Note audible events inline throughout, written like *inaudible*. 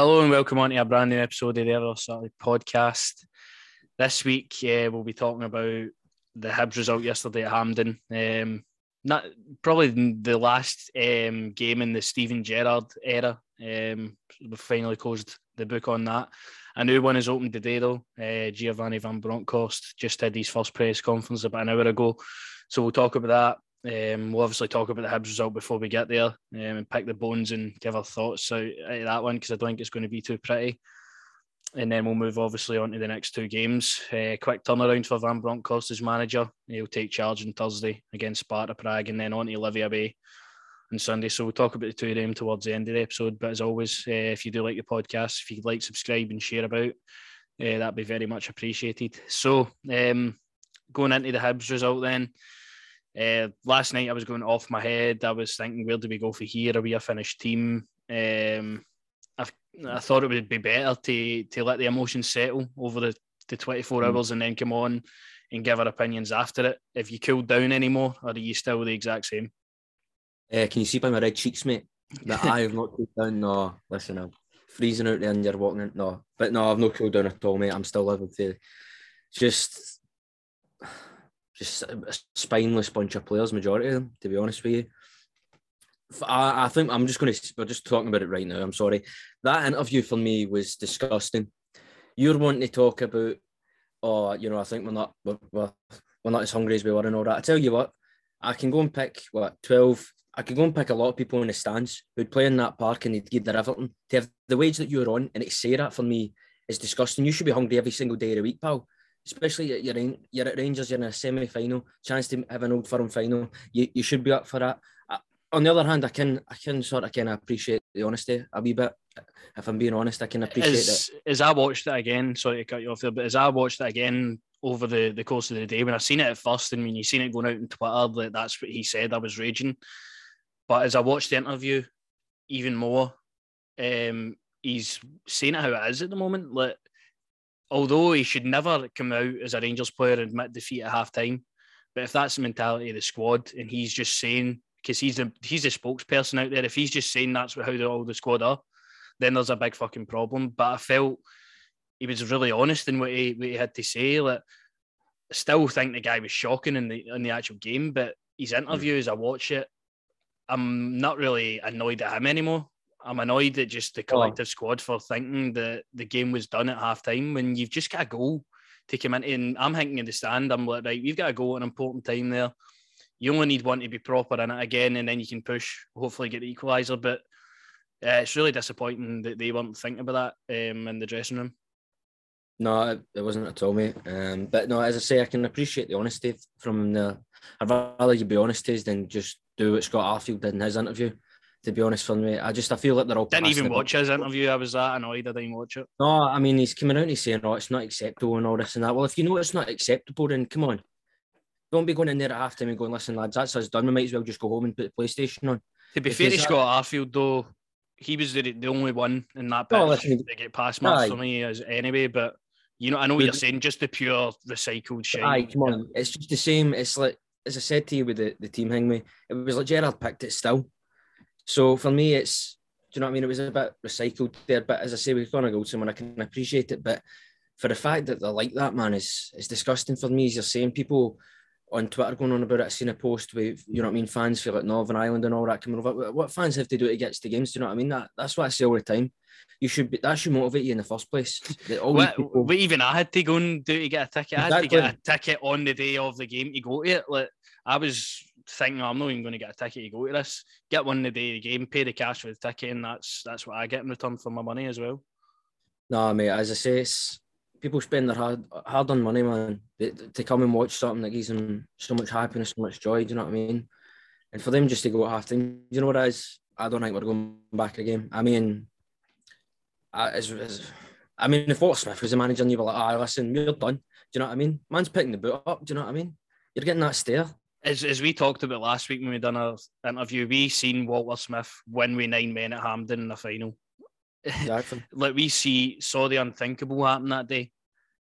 Hello and welcome on to a brand new episode of the Saturday podcast. This week uh, we'll be talking about the Hibs result yesterday at Hampden. Um, not probably the last um, game in the Steven Gerrard era. Um, we finally closed the book on that. A new one is opened today though. Uh, Giovanni Van Bronckhorst just had his first press conference about an hour ago, so we'll talk about that. Um, we'll obviously talk about the Hibs result before we get there um, and pick the bones and give our thoughts out, out that one because I don't think it's going to be too pretty. And then we'll move obviously on to the next two games. Uh, quick turnaround for Van Bronckhorst as manager. He'll take charge on Thursday against Sparta Prague and then on to Livi away on Sunday. So we'll talk about the two of them towards the end of the episode. But as always, uh, if you do like the podcast, if you'd like, subscribe and share about, uh, that'd be very much appreciated. So um, going into the Hibs result then. Uh, last night I was going off my head. I was thinking, where do we go for here? Are we a finished team? Um, I, I thought it would be better to to let the emotions settle over the, the 24 mm. hours and then come on and give our opinions after it. If you cooled down anymore, or are you still the exact same? Uh, can you see by my red cheeks, mate, that I have not cooled down? No, listen, I'm freezing out there and you're walking in. No, but no, I've not cooled down at all, mate. I'm still living through. Just just a spineless bunch of players, majority of them, to be honest with you. I, I think I'm just going to, we're just talking about it right now. I'm sorry. That interview for me was disgusting. You're wanting to talk about, oh, you know, I think we're not, we're, we're, we're not as hungry as we were and all that. I tell you what, I can go and pick, what, 12, I could go and pick a lot of people in the stands who'd play in that park and they'd give their everything. To have the wage that you're on and to say that for me is disgusting. You should be hungry every single day of the week, pal especially at you're, you're at Rangers, you're in a semi final, chance to have an old firm final. You, you should be up for that. Uh, on the other hand, I can I can sort of kind of appreciate the honesty a wee bit. If I'm being honest, I can appreciate as, it. As I watched it again, sorry to cut you off there, but as I watched it again over the, the course of the day, when I seen it at first, and when you seen it going out on Twitter, that that's what he said, I was raging. But as I watched the interview, even more, um, he's saying it how it is at the moment. Like although he should never come out as a Rangers player and admit defeat at half time, but if that's the mentality of the squad and he's just saying because he's the he's the spokesperson out there, if he's just saying that's how the, all the squad are, then there's a big fucking problem. But I felt he was really honest in what he what he had to say. Like, I still think the guy was shocking in the in the actual game, but his interview hmm. as I watch it, I'm not really annoyed at him anymore. I'm annoyed at just the collective oh. squad for thinking that the game was done at half time when you've just got a goal to come in. And I'm thinking in the stand, I'm like, right, we've got a goal at an important time there. You only need one to be proper in it again, and then you can push, hopefully get the equaliser. But uh, it's really disappointing that they weren't thinking about that um, in the dressing room. No, it wasn't at all, mate. Um, but no, as I say, I can appreciate the honesty from the. I'd rather you be honest than just do what Scott Arfield did in his interview to be honest for me. I just I feel like they're all didn't even watch his interview. I was that annoyed I didn't watch it. No, I mean he's coming out and he's saying, "Oh, it's not acceptable" and all this and that. Well, if you know it's not acceptable, then come on, don't be going in there at half time and going, "Listen, lads, that's us done. We might as well just go home and put the PlayStation on." To be fair to Scott Arfield, though, he was the, the only one in that pitch no, to get past marks for me as anyway. But you know, I know what you're saying. Just the pure recycled shit. Aye, come on, it's just the same. It's like as I said to you with the, the team hang me, it was like Gerrard picked it still. So for me, it's do you know what I mean? It was a bit recycled there, but as I say, we've gone to go someone I can appreciate it. But for the fact that they're like that, man, is it's disgusting for me. As you're saying, people on Twitter going on about it. I've seen a post with you know what I mean, fans feel like Northern Ireland and all that coming over. What fans have to do to get to the games? Do you know what I mean? That that's what I say all the time. You should be that should motivate you in the first place. what, people... even I had to go and do to get a ticket. I had to get a ticket on the day of the game to go to it. Like I was thinking, I'm not even going to get a ticket to go to this. Get one the day of the game, pay the cash for the ticket, and that's that's what I get in return for my money as well. No, mate. As I say, it's people spend their hard hard on money, man, to come and watch something that gives them so much happiness, so much joy. Do you know what I mean? And for them just to go half time, you know what it is? I don't think we're going back again. I mean, as I mean, if Walter Smith was the manager and you were like, ah, listen, we're done. Do you know what I mean? Man's picking the boot up. Do you know what I mean? You're getting that stare as, as we talked about last week when we done our interview, we seen Walter Smith win with nine men at Hampden in the final. *laughs* Exactly. *laughs* like we see saw the unthinkable happen that day.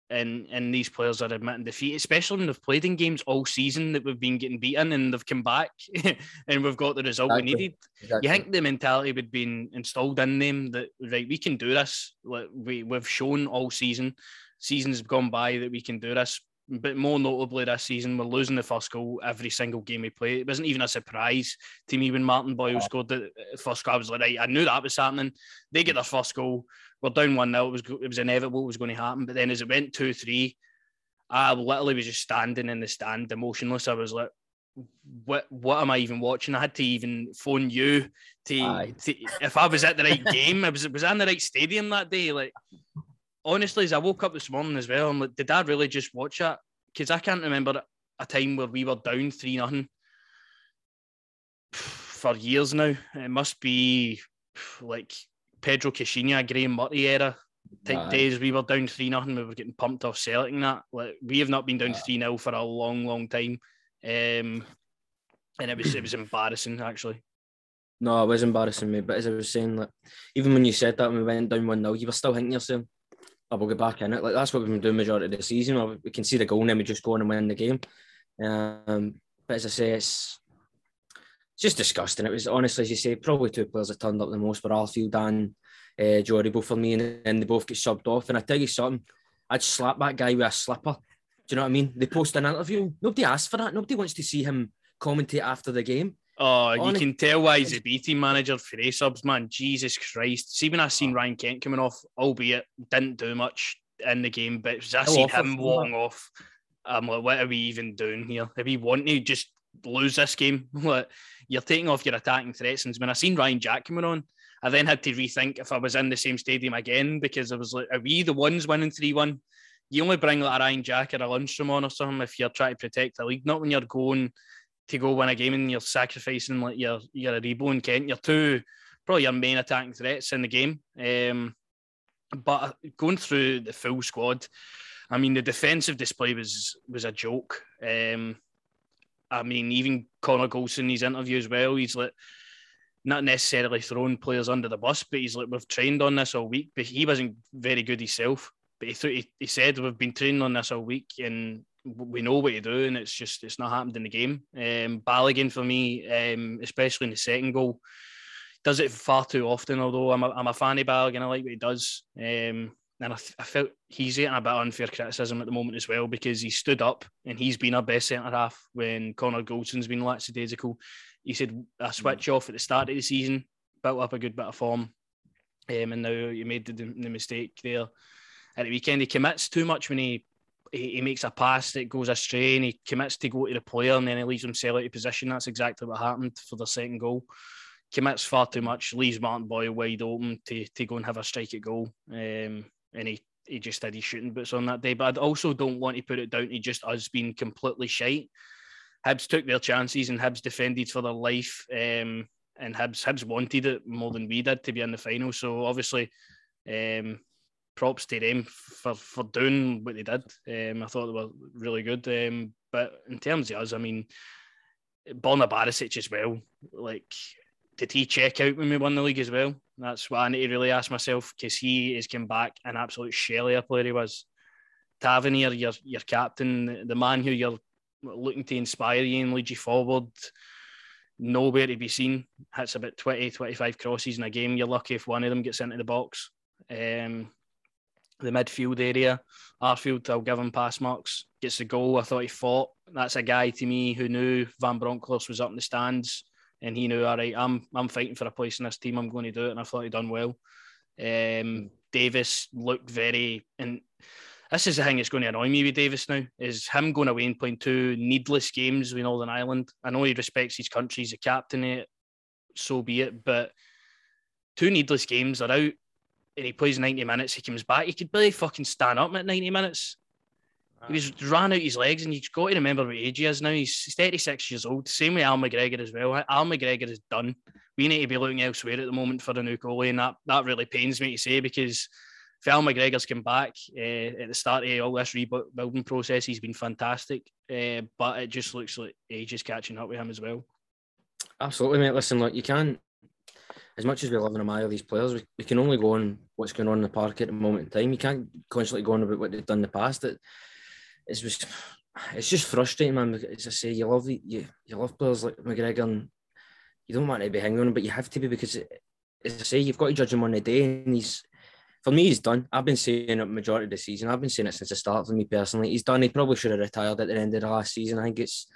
and and these players are admitting defeat, especially when they've played in games all season that we've been getting beaten and they've come back *laughs* and we've got the result exactly. we needed. Exactly. You think the mentality would be installed in them that right, we can do this. Like we we've shown all season, seasons have gone by that we can do this. But more notably this season, we're losing the first goal every single game we play. It wasn't even a surprise to me when Martin Boyle yeah. scored the uh, first goal. I was like, right, I knew that was happening. They get their first goal we're down one now. It was it was inevitable it was going to happen. But then as it went two three, I literally was just standing in the stand, emotionless. I was like, what what am I even watching? I had to even phone you to, to if I was at the right *laughs* game. I was was I in the right stadium that day. Like honestly, as I woke up this morning as well, I'm like, did I really just watch that? Because I can't remember a time where we were down three nothing for years now. It must be like Pedro Caixinha, Graeme Murty era type days. We were down three nothing. We were getting pumped off Celtic and that. Like we have not been down three 0 for a long, long time. Um, and it was it was embarrassing actually. No, it was embarrassing, mate. But as I was saying, like even when you said that when we went down one 0 you were still thinking yourself, "Oh, we'll get back in it." Like that's what we've been doing majority of the season. We can see the goal and then we just go on and win the game. Um, but as I say, it's just disgusting. It was honestly, as you say, probably two players that turned up the most were Arfield and uh, Jory both for me, and then they both get subbed off. And I tell you something, I'd slap that guy with a slipper. Do you know what I mean? They post an interview. Nobody asked for that. Nobody wants to see him commentate after the game. Oh, you can tell why he's a B team manager for A subs, man. Jesus Christ. See, when I seen Ryan Kent coming off, albeit didn't do much in the game, but I seen him walking off. I'm like, what are we even doing here? If we want to just lose this game, *laughs* like, you're taking off your attacking threats. And when I seen Ryan Jack coming on, I then had to rethink if I was in the same stadium again because I was like, are we the ones winning 3 1? You only bring like a Ryan Jack or a Lundstram on or something if you're trying to protect the league, not when you're going to go win a game and you're sacrificing like your your Aribo and Kent. You're two probably your main attacking threats in the game. Um, but going through the full squad, I mean the defensive display was was a joke. Um, I mean, even Connor Goldson, his interview as well, he's like not necessarily throwing players under the bus, but he's like, we've trained on this all week, but he wasn't very good himself. But he, th- he, he said, we've been training on this all week and we know what to do, and it's just, it's not happened in the game. Um, Balogun for me, um, especially in the second goal, does it far too often, although I'm a, I'm a fan of Balogun, I like what he does. Um, and I, I, felt he's getting a bit unfair criticism at the moment as well because he stood up and he's been our best centre half when Connor Goldson's been lackadaisical. He said a switch mm. off at the start of the season, built up a good bit of form, um, and now you made the, the, mistake there at the weekend. He commits too much when he, he, he makes a pass that goes astray and he commits to go to the player and then he leaves himself out of position. That's exactly what happened for the second goal commits far too much, leaves Martin Boyle wide open to, to go and have a strike at goal. Um, and he, he just did his shooting boots on that day. But I also don't want to put it down to just us being completely shite. Hibs took their chances and Hibs defended for their life. Um, and Hibs, Hibs wanted it more than we did to be in the final. So obviously, um, props to them for, for doing what they did. Um, I thought they were really good. Um, but in terms of us, I mean, Borna Barisic as well. Like did he check out when we won the league as well? That's what I need to really ask myself because he has come back an absolute shelly a player he was. Tavernier, your your captain, the man who you're looking to inspire you and lead you forward, nowhere to be seen. Hits about 20, 25 crosses in a game. You're lucky if one of them gets into the box. Um, the midfield area, Arfield, I'll give him pass marks. Gets the goal. I thought he fought. That's a guy to me who knew Van Bronckhorst was up in the stands and he knew, all right, I'm I'm fighting for a place in this team. I'm going to do it, and I thought he done well. Um, Davis looked very, and this is the thing that's going to annoy me with Davis now is him going away and playing two needless games with Northern Ireland. I know he respects his country, he's a captain it, so be it. But two needless games are out, and he plays 90 minutes. He comes back, he could barely fucking stand up at 90 minutes. He was ran out his legs, and you've got to remember what age he is now. He's 36 years old. Same with Al McGregor as well. Al McGregor is done. We need to be looking elsewhere at the moment for the new goalie, and that, that really pains me to say because if Al McGregor's come back uh, at the start of all this rebuilding process, he's been fantastic. Uh, but it just looks like age is catching up with him as well. Absolutely, mate. Listen, look, you can't. As much as we love and admire these players, we, we can only go on what's going on in the park at the moment in time. You can't constantly go on about what they've done in the past. It, it's just, it's just frustrating, man. As I say, you love the, you, you love players like McGregor, and you don't want to be hanging on but you have to be because, as I say, you've got to judge him on the day, and he's for me, he's done. I've been saying it majority of the season. I've been saying it since the start for me personally. He's done. He probably should have retired at the end of the last season. I think it's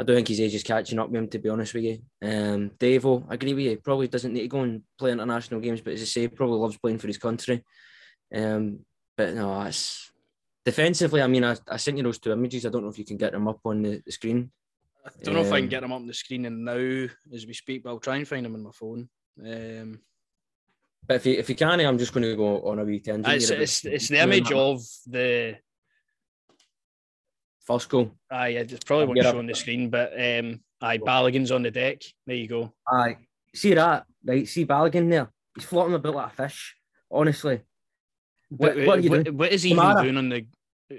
I don't think his age is catching up with him, to be honest with you. Um, Devo, I agree with you. Probably doesn't need to go and play international games, but as I say, probably loves playing for his country. Um, but no, that's defensively. I mean, I, I sent you those two images. I don't know if you can get them up on the, the screen. I don't know um, if I can um, get them up on the screen and now as we speak, but I'll try and find them on my phone. Um, but if you if you can, I'm just going to go on a wee tangent. It's, it's, it's the image of the First goal. Aye, it's probably won't show on the screen, but um, aye, Balogun's on the deck. There you go. Aye, see that? Right, see Balogun there. He's floating about like a fish. Honestly, what, what, what what. What is he Kamara, doing on the?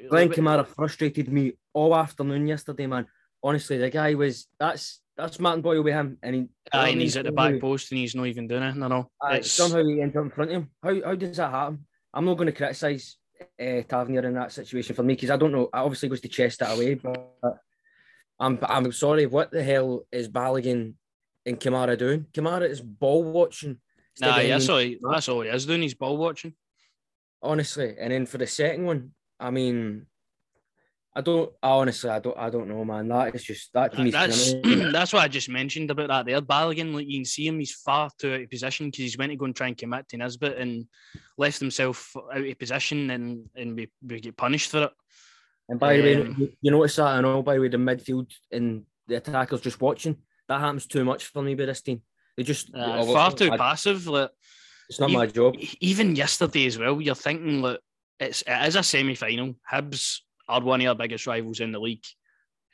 Glenn Kamara frustrated me all afternoon yesterday, man. Honestly, the guy was that's that's Martin Boyle with him, and he, aye, and he's at the back post, and he's not even doing it. No, no. Aye, somehow he ends up in front of him. How how does that happen? I'm not going to criticise uh, Tavernier in that situation for me because I don't know. I obviously goes to chest that away, but I'm I'm sorry. What the hell is Balogun and Kamara doing? Kamara is ball watching. Nah, that's all. He, that's all he is doing. He's ball watching. Honestly, and then for the second one, I mean, I don't I honestly, I don't, I don't know, man. That is just that me. That's *clears throat* that's what I just mentioned about that there. Balogun, like you can see him, he's far too out of position because he's went to go and try and commit to Nisbet and left himself out of position, and and we, we get punished for it. And by the um, way, you notice that I know. By the way, the midfield and the attackers just watching. That happens too much for me with this team. They just uh, far too I, passive. Like it's not my job. Even yesterday as well, you're thinking like it's it is a semi final. Hibs are one of our biggest rivals in the league.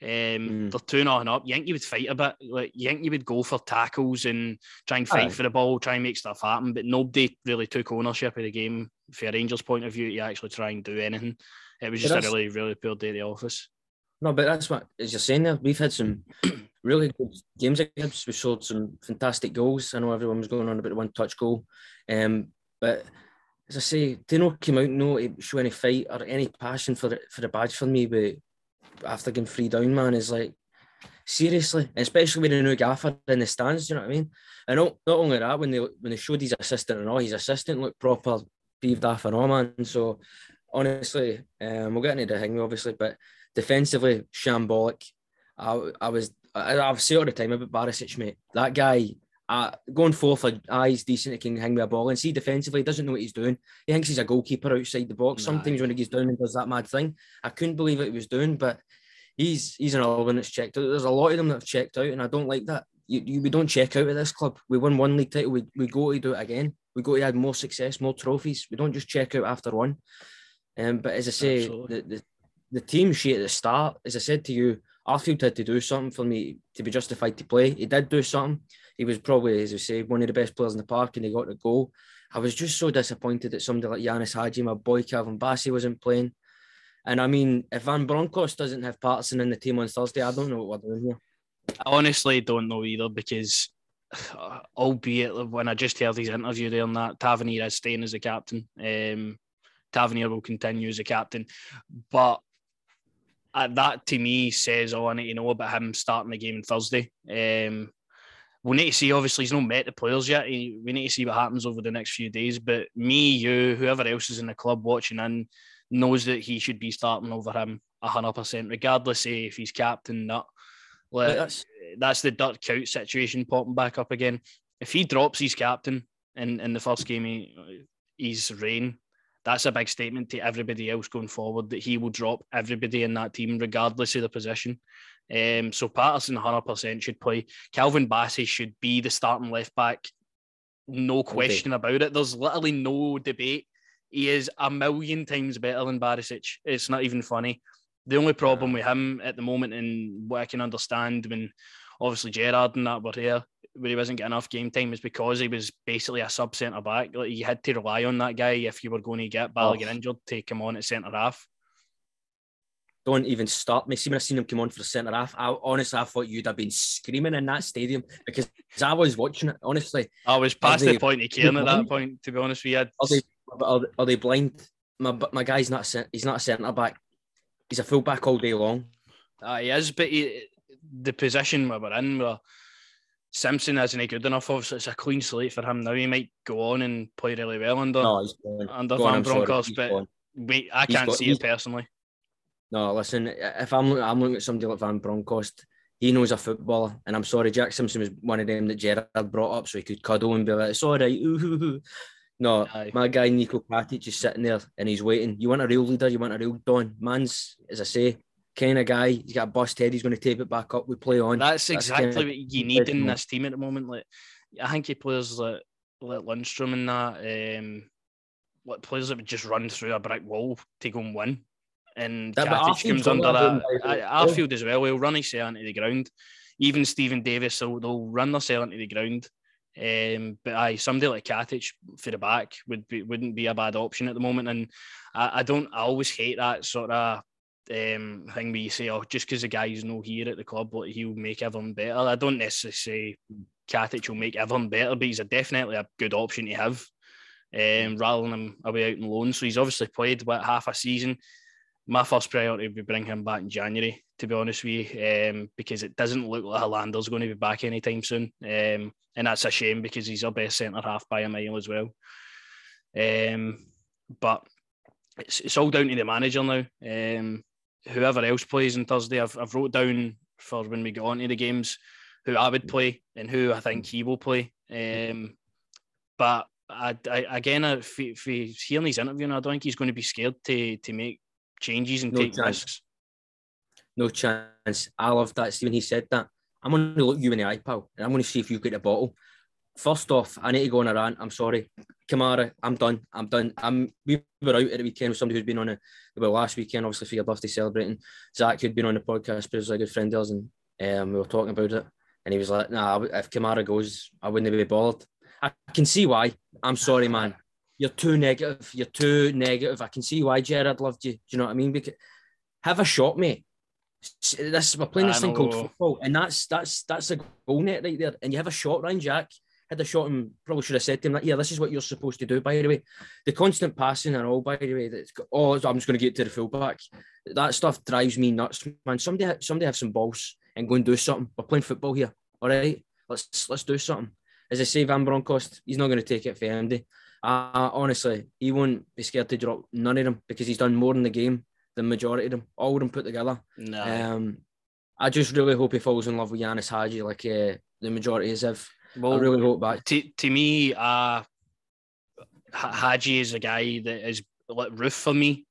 Um, mm. They're two nothing up. You think you would fight a bit? Like you think you would go for tackles and try and fight Aye. for the ball, try and make stuff happen. But nobody really took ownership of the game from a Rangers' point of view to actually try and do anything. It was just a really, really poor day at the office. No, but that's what as you're saying there. We've had some *clears throat* really good games against. We showed some fantastic goals. I know everyone was going on about the one touch goal, um, but as I say, they not come out no show any fight or any passion for the, for the badge for me, but after getting three down, man, is like seriously, especially with a new gaffer in the stands. You know what I mean? And not, not only that, when they when they showed his assistant and all, his assistant looked proper peeved off and all, man. So honestly, um, we'll get into the thing obviously, but defensively, shambolic. I I was I, I've said all the time about Barisic, mate. That guy uh, going forth, uh, he's decent. He can hang me a ball and see defensively. He doesn't know what he's doing. He thinks he's a goalkeeper outside the box. Nah. Sometimes when he gets down and does that mad thing, I couldn't believe what he was doing. But he's he's another one that's checked out. There's a lot of them that have checked out, and I don't like that. You, you, we don't check out at this club. We won one league title. We, we go to do it again. We go to add more success, more trophies. We don't just check out after one. Um, but as I say, the, the, the team sheet at the start, as I said to you, Arfield had to do something for me to be justified to play. He did do something. He was probably, as I say, one of the best players in the park, and he got the goal. I was just so disappointed that somebody like Ianis Hagi, my boy Calvin Bassey, wasn't playing. And I mean, if Van Bronckhorst doesn't have Patterson in the team on Thursday, I don't know what we're doing here. I honestly don't know either because, *sighs* albeit when I just heard his interview there on that, Tavernier is staying as a captain. Um, Tavernier will continue as a captain, but uh, that to me says all I need to know about him starting the game on Thursday. Um, we'll need to see. Obviously, he's not met the players yet. We need to see what happens over the next few days. But me, you, whoever else is in the club watching in, knows that he should be starting over him hundred percent, regardless of if he's captain. Not like, that's that's the Dirk Kuyt situation popping back up again. If he drops his captain in in the first game, he, he's reign that's a big statement to everybody else going forward that he will drop everybody in that team regardless of the position. Um, so Patterson 100% should play. Calvin Bassey should be the starting left back. No question okay. about it. There's literally no debate. He is a million times better than Barisic. It's not even funny. The only problem with him at the moment, and what I can understand when obviously Gerrard and that were here, where he wasn't getting enough game time is because he was basically a sub centre back. Like you had to rely on that guy if you were going to get Balogun oh. injured take him on at centre half. Don't even stop me. See, when I seen him come on for the centre half, I honestly I thought you'd have been screaming in that stadium because I was watching it. Honestly, I was past the point of caring at that point. To be honest with you, are they, are, are they blind? My my guy's not a, he's not a centre back. He's a full back all day long. Uh, he is, but he, the position where we're in, where Simpson isn't good enough. Obviously, it's a clean slate for him now. He might go on and play really well under no, under Van Bronckhorst, but wait, I can't see it personally. No, listen, if I'm I'm looking at somebody like Van Bronckhorst, he knows a footballer, and I'm sorry, Jack Simpson was one of them that Gerrard brought up so he could cuddle and be like, "It's all right." Ooh, *laughs* no, Aye. my guy Nico Katic is sitting there and he's waiting. You want a real leader? You want a real Don? Man's, as I say, kind of guy. He's got a bust head. He's going to tape it back up. We play on. That's exactly That's what you need in this team at the moment. Like, I think he players like like Lundstram and that, um, like players that would just run through a brick wall to go and win. And that, Katic comes under that. Arfield as well. He'll run his cell into the ground. Even Steven Davis, they'll, they'll run their cell into the ground. Um, but aye, somebody like Katic for the back would be wouldn't be a bad option at the moment. And I, I don't I always hate that sort of um, thing where you say, oh, just because the guy's no here at the club, but he'll make everyone better. I don't necessarily say Katic will make everyone better, but he's a definitely a good option to have um, rather than him away out in loan. So he's obviously played about half a season. My first priority would be bring him back in January, to be honest with you, um, because it doesn't look like Helander's going to be back anytime soon. Um, and that's a shame because he's our best centre half by a mile as well. Um, but it's, it's all down to the manager now. Um, whoever else plays on Thursday, I've, I've wrote down for when we get on to the games who I would play and who I think he will play. Um, but I, I, again, if, if he's hearing his interview, I don't think he's going to be scared to to make changes and no take chance. risks. No chance. I love that. Stephen, he said that. I'm going to look you in the eye, pal, and I'm going to see if you've got a bottle. First off, I need to go on a rant. I'm sorry. Kamara, I'm done. I'm done. I'm we were out at the weekend with somebody who's been on it. Well, last weekend, obviously for your birthday celebrating. Zach who'd been on the podcast, but was a good friend of ours, and um, we were talking about it. And he was like, "Nah, if Kamara goes, I wouldn't be bothered." I can see why. I'm sorry, man. You're too negative. You're too negative. I can see why Gerrard loved you. Do you know what I mean? Because have a shot, mate. This we're playing this thing called football, and that's that's that's a goal net right there. And you have a shot, Ryan Jack had a shot and probably should have said to him that, yeah, this is what you're supposed to do, by the way. The constant passing and all, by the way, that's oh, I'm just going to get to the fullback. That stuff drives me nuts, man. Somebody, somebody have some balls and go and do something. We're playing football here, all right? Let's let's do something. As I say, Van Bronckhorst, he's not going to take it for Andy. Uh, honestly, he won't be scared to drop none of them because he's done more in the game than majority of them, all of them put together. No. Um, I just really hope he falls in love with Ianis Hagi like uh, the majority is. If well, I really hope that. To, to me, uh, Hagi is a guy that is like Roofe for me.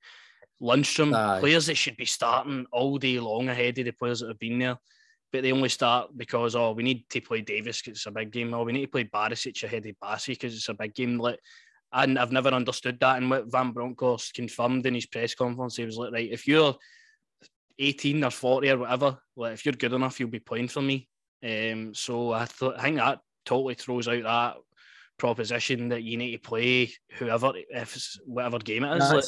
Lundstram, Aye. players that should be starting all day long ahead of the players that have been there, but they only start because oh we need to play Davis because it's a big game, or we need to play Barisic ahead of Bassey because it's a big game. Like, and I've never understood that. And what Van Bronckhorst confirmed in his press conference, he was like, right, if you're 18 or 40 or whatever, like if you're good enough, you'll be playing for me. Um, so I thought I think that totally throws out that proposition that you need to play whoever, if it's whatever game it is. Like,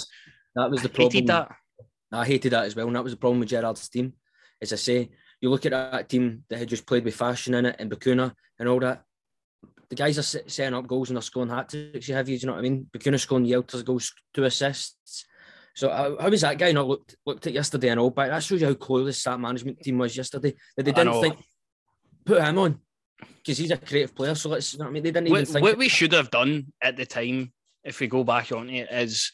that was the I problem. Hated that. I hated that as well, and that was the problem with Gerrard's team. As I say, you look at that team that had just played with fashion in it and Bacuna and all that. The guys are setting up goals and they're scoring hat tricks. You have you, do you know what I mean? Bacuna scoring Yelter's goals, two assists. So how, was that guy not looked looked at yesterday and all? But that shows you how clueless that management team was yesterday. That they didn't think put him on because he's a creative player. So let's, you know what I mean, they didn't even what, think. What we should have done at the time, if we go back on it, is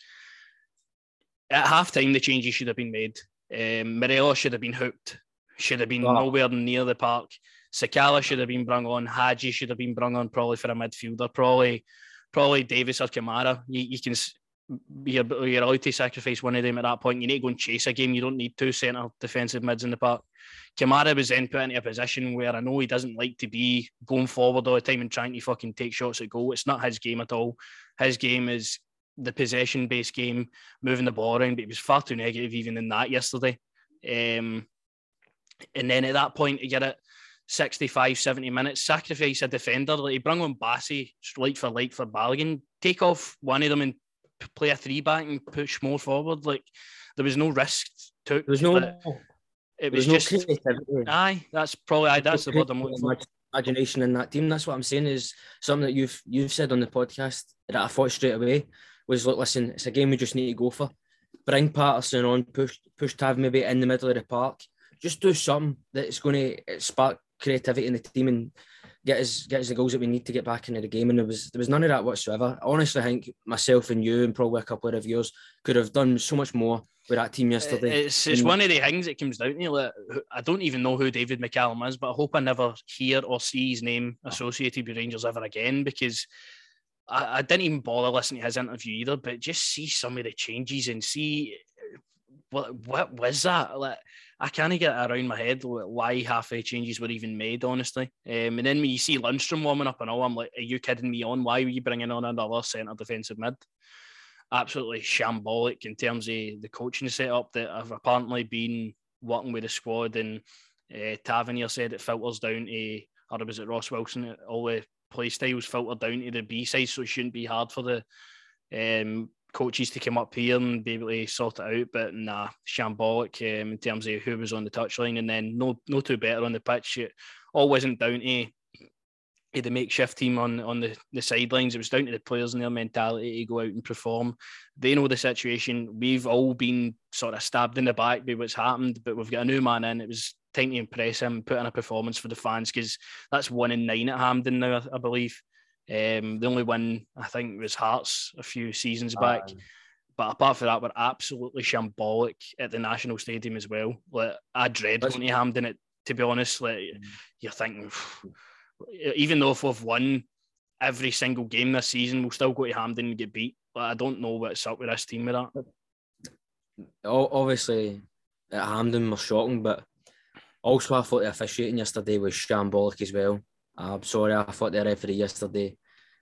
at half time the changes should have been made. Um, Morelos should have been hooked, should have been oh. nowhere near the park. Sakala should have been brung on. Hagi should have been brung on probably for a midfielder. Probably, probably Davis or Kamara. You, you can you're, you're allowed to sacrifice one of them at that point. You need to go and chase a game. You don't need two centre defensive mids in the park. Kamara was then put into a position where I know he doesn't like to be going forward all the time and trying to fucking take shots at goal. It's not his game at all. His game is the possession based game, moving the ball around, but he was far too negative even in that yesterday. Um, and then at that point, to get it 65, 70 minutes, sacrifice a defender. Like he bring on Bassey, like for like for Balogun, take off one of them and play a three back and push more forward. Like there was no risk took. There was no. It was just no creativity. aye. That's probably aye, that's the word I'm looking for. Imagination in that team. That's what I'm saying. Is something that you've you've said on the podcast that I thought straight away was look, listen, it's a game we just need to go for. Bring Patterson on, push push Tav maybe in the middle of the park. Just do something that's going to spark creativity in the team and get us get us the goals that we need to get back into the game. And there was there was none of that whatsoever. Honestly, I honestly think myself and you and probably a couple of reviewers could have done so much more with that team yesterday. It's, it's one of the things it comes down to. Like, I don't even know who David McCallum is, but I hope I never hear or see his name associated with Rangers ever again because I, I didn't even bother listening to his interview either. But just see some of the changes and see what what was that? Like, I can't get around my head why half the changes were even made, honestly. Um, and then when you see Lundstram warming up and all, I'm like, are you kidding me on? Why were you bringing on another centre defensive mid? absolutely shambolic in terms of the coaching setup that I've apparently been working with the squad. And uh, Tavernier said it filters down to, or was it Ross Wilson? All the play styles filter down to the B side, so it shouldn't be hard for the um, coaches to come up here and be able to sort it out. But nah, shambolic um, in terms of who was on the touchline, and then no no two better on the pitch. It all wasn't down to the makeshift team on on the, the sidelines. It was down to the players and their mentality to go out and perform. They know the situation. We've all been sort of stabbed in the back by what's happened, but we've got a new man in. It was time to impress him, put in a performance for the fans because that's one in nine at Hampden now, I, I believe. Um, the only win I think was Hearts a few seasons back. Aye. But apart from that, we're absolutely shambolic at the National Stadium as well. Like I dread going to Hampden. It to be honest, like you're thinking, even though if we've won every single game this season, we'll still go to Hampden and get beat. Like, I don't know what's up with this team with that. Obviously at Hampden was shocking, but also I thought the officiating yesterday was shambolic as well. I'm sorry, I thought the referee yesterday,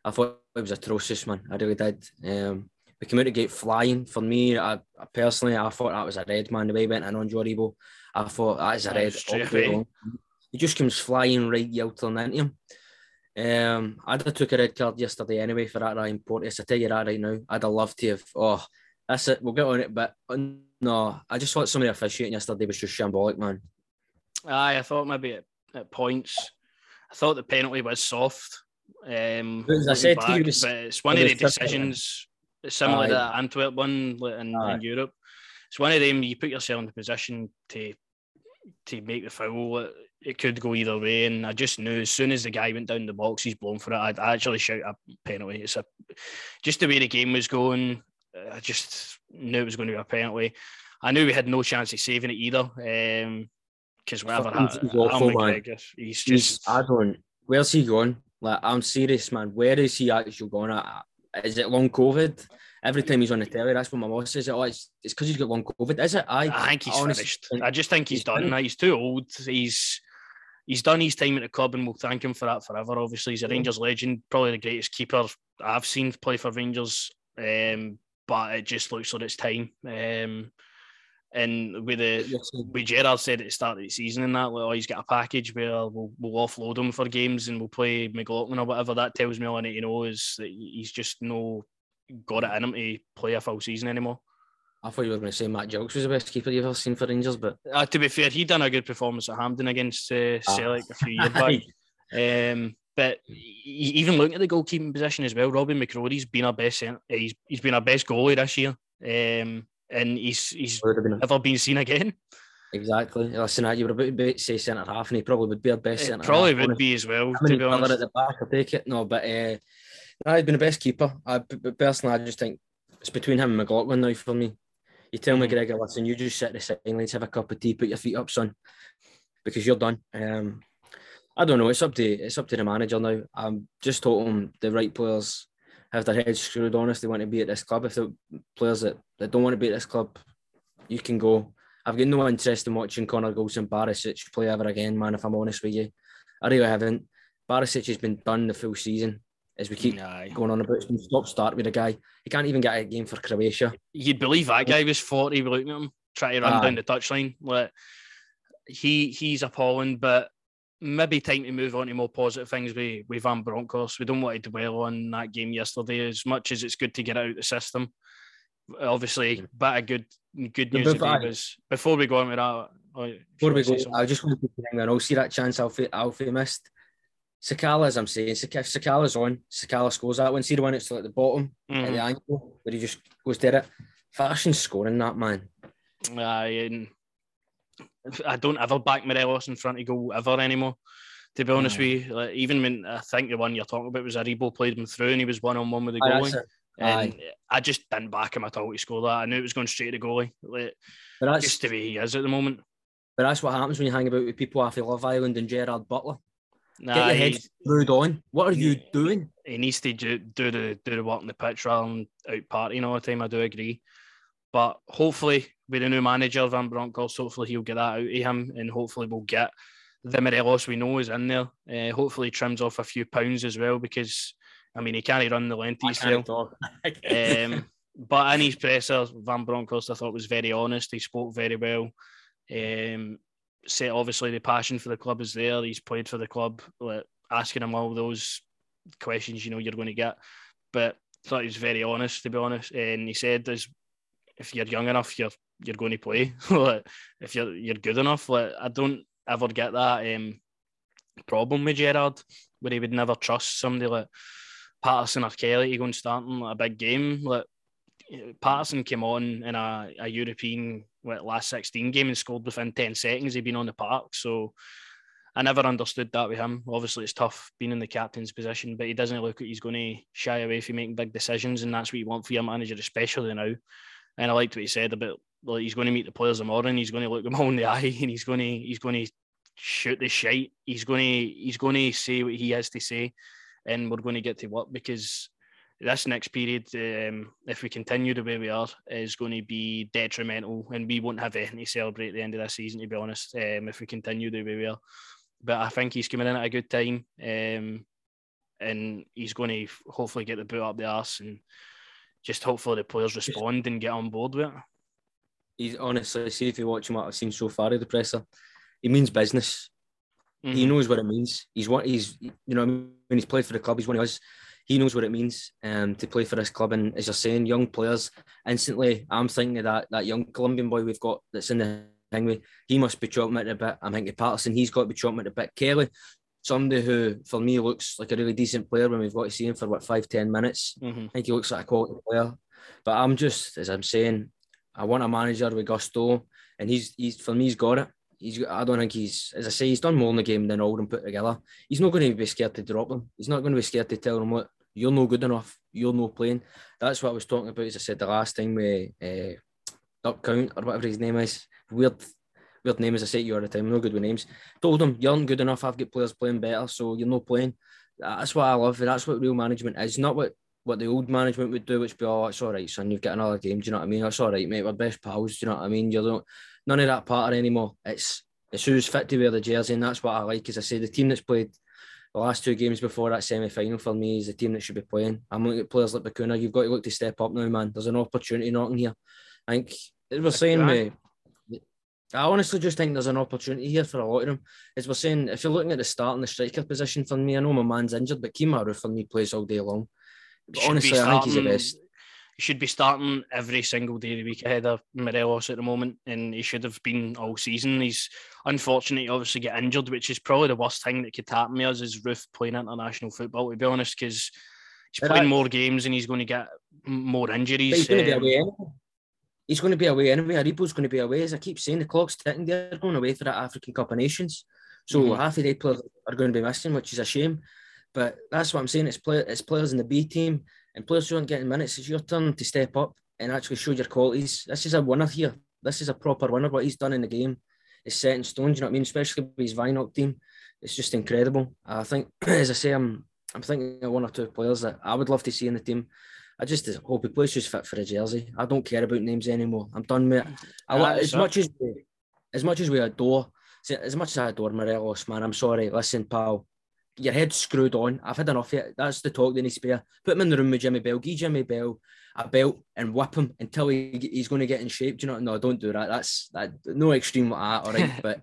I thought it was atrocious, man. I really did. Um, we came out to get flying. For me, I, I personally, I thought that was a red man. The way he went in on Joe Aribo, I thought that is a red. straight all the way away. along. He just comes flying right yeltering into him. Um, I'd have took a red card yesterday anyway for that Ryan Porteous. I tell you that right now. I'd have loved to have. Oh, that's it. We'll get on it, but uh, no, I just thought some of the officiating yesterday was just shambolic, man. Aye, I thought maybe at, at points, I thought the penalty was soft. Um, As I said to you, back, was- it's one of the decisions similar to Aye. that Antwerp one in, in Europe. It's one of them you put yourself in the position to to make the foul. It, it could go either way, and I just knew as soon as the guy went down the box, he's blown for it. I'd actually shout a penalty. It's a just the way the game was going. I just knew it was going to be a penalty. I knew we had no chance of saving it either. Um, because whatever happened, he's awful, man. McGregor, he's He's, just I don't. Where's he going? Like, I'm serious, man. Where is he actually going? I- Is it long COVID? Every time he's on the telly, that's what my boss says. Oh, it's it's because he's got long COVID. Is it? I, I think he's honestly finished. I just think he's, he's done. finished. He's too old. He's he's done his time at the club, and we'll thank him for that forever. Obviously, he's a. Rangers legend, probably the greatest keeper I've seen play for Rangers. Um, but it just looks like it's time. Um, and with the You're with Gerrard said at the start of the season and that, like, oh, he's got a package where we'll, we'll offload him for games and we'll play McLaughlin or whatever. That tells me all I need to know is that he's just no got it in him to play a full season anymore. I thought you were going to say Matt Gilks was the best keeper you've ever seen for Rangers, but Uh, to be fair, he done a good performance at Hampden against uh, Ah. Celtic a few years back. *laughs* Um, but even looking at the goalkeeping position as well, Robin McCrorie's been our best he's, he's been our best goalie this year. Um, and he's he's been never been seen again. exactly. Listen, you were about to say centre half, and he probably would be our best centre. probably half, would be as well, How to many be honest. at the back? I'll take it. No, but uh, no, he's been the best keeper. I, personally, I just think it's between him and McLaughlin now for me. You tell Mhm. McGregor, listen, you just sit the sidelines, have a cup of tea, put your feet up, son, because you're done. Um, I don't know. It's up to it's up to the manager now. I'm just hoping the right players have their heads screwed on if they want to be at this club. If the players that, that don't want to be at this club, you can go. I've got no interest in watching Connor Goldson Barisic play ever again, man. If I'm honest with you, I really haven't. Barisic has been done the full season as we keep Aye. going on about. It's stop start with a guy. He can't even get a game for Croatia. You'd believe that guy was 40 looking at him, trying to run Aye. down the touchline. Like, he he's appalling, but maybe time to move on to more positive things with, with Van Bronckhorst. We don't want to dwell on that game yesterday as much as it's good to get it out of the system. obviously, but a good good news before, today was before we go on with that. Oh, before we go, I just want to hang on. I'll see that chance Alfie, Alfie missed. Sakala, as I'm saying, if Sakala's on, Sakala scores that one. See the one it's at the bottom mm-hmm. at the ankle where he just goes there. It fashion scoring that man. Uh, I don't ever back Morelos in front of goal ever anymore. To be honest mm. with you, like, even when I think the one you're talking about was Aribo played him through and he was one on one with the goalie. And Aye. I just didn't back him at all to score that. I knew it was going straight to goalie. Like, but that's just the way he is at the moment. But that's what happens when you hang about with people after Love Island and Gerard Butler. Nah, Get your head screwed on. What are you doing? He needs to do, do the do the work in the pitch rather than out partying all the time. I do agree. But hopefully, with the new manager, Van Bronckhorst, hopefully he'll get that out of him and hopefully we'll get the Morelos we know is in there. Uh, hopefully, trims off a few pounds as well because I mean he can't run the length he's *laughs* um, but in his presser, Van Bronckhorst I thought was very honest. He spoke very well. Um, say obviously the passion for the club is there. He's played for the club, like, asking him all those questions you know you're going to get. But I thought he was very honest to be honest, and he said, "There's if you're young enough, you're you're going to play. *laughs* like, if you're you're good enough, like I don't ever get that um, problem with Gerrard where he would never trust somebody like Patterson or Kelly to go and start in a big game. Like Patterson came on in a, a European last 16 game and scored within 10 seconds. He'd been on the park. So I never understood that with him. Obviously, it's tough being in the captain's position, but he doesn't look like he's going to shy away from making big decisions. And that's what you want for your manager, especially now. And I liked what he said about like he's going to meet the players tomorrow and he's going to look them all in the *laughs* eye and he's going to he's going to shoot the shite. He's going to he's going to say what he has to say, and we're going to get to work because this next period, um, if we continue the way we are, is going to be detrimental, and we won't have anything to celebrate at the end of this season. To be honest, um, if we continue the way we are, but I think he's coming in at a good time, um, and he's going to hopefully get the boot up the arse and just hopefully the players respond and get on board with it. He's honestly, see if you watch him what I've seen so far of the presser, he means business. Mm-hmm. He knows what it means. He's what he's you know when he's played for the club, he's one of us. He knows what it means um, to play for this club. And as you're saying, young players instantly, I'm thinking of that that young Colombian boy we've got that's in the thing with. He must be chopping at a bit. I'm thinking Patterson, he's got to be chopping at a bit. Kelly, somebody who for me looks like a really decent player when we've got to see him for what five ten minutes. Mm-hmm. I think he looks like a quality player. But I'm just as I'm saying, I want a manager with gusto, and he's he's for me he's got it. He's I don't think he's as I say he's done more in the game than all of them put together. He's not going to be scared to drop them. He's not going to be scared to tell them what you're no good enough. You're no playing. That's what I was talking about. As I said the last time with uh, Duck Count or whatever his name is. Weird weird name as I say to you all the time. I'm no good with names. Told him you aren't good enough. I've got players playing better, so you're not playing. That's what I love. That's what real management is. Not what what the old management would do, which be, oh, it's all right, son, you've got another game. Do you know what I mean? It's all right, mate. We're best pals. Do you know what I mean? You don't none of that part anymore. It's it's who's fit to wear the jersey, and that's what I like. As I say, the team that's played the last two games before that semi final for me is the team that should be playing. I'm looking at players like Bacuna. You've got to look to step up now, man. There's an opportunity knocking here. I think it was saying me. I honestly just think there's an opportunity here for a lot of them. As we're saying, if you're looking at the start and the striker position for me, I know my man's injured, but Roofe for me plays all day long honestly, starting, I think he's the best. He should be starting every single day of the week ahead of Morelos at the moment, and he should have been all season. He's unfortunate, obviously, get injured, which is probably the worst thing that could happen to us is Roofe playing international football, to be honest, because he's playing more games and he's going to get more injuries. He's going to be um, away anyway. He's going to be away anyway. Aribo's going to be away. As I keep saying, the clock's ticking. They're going away for that African Cup of Nations. So mm-hmm. half of the players are going to be missing, which is a shame. But that's what I'm saying. It's play, it's players in the B team and players who aren't getting minutes. It's your turn to step up and actually show your qualities. This is a winner here. This is a proper winner. What he's done in the game is set in stone. Do you know what I mean? Especially with his Vinok team, it's just incredible. I think, *clears throat* as I say, I'm I'm thinking of one or two players that I would love to see in the team. I just hope he plays just fit for a jersey. I don't care about names anymore. I'm done with it. I, as much as we, as much as we adore, as much as I adore Morelos, man, I'm sorry. Listen, pal, your head's screwed on. I've had enough of it. That's the talk they need to be. Put him in the room with Jimmy Bell. Give Jimmy Bell a belt and whip him until he, he's going to get in shape. Do you know? No, don't do that. That's that. No extreme like that. All right, *laughs* but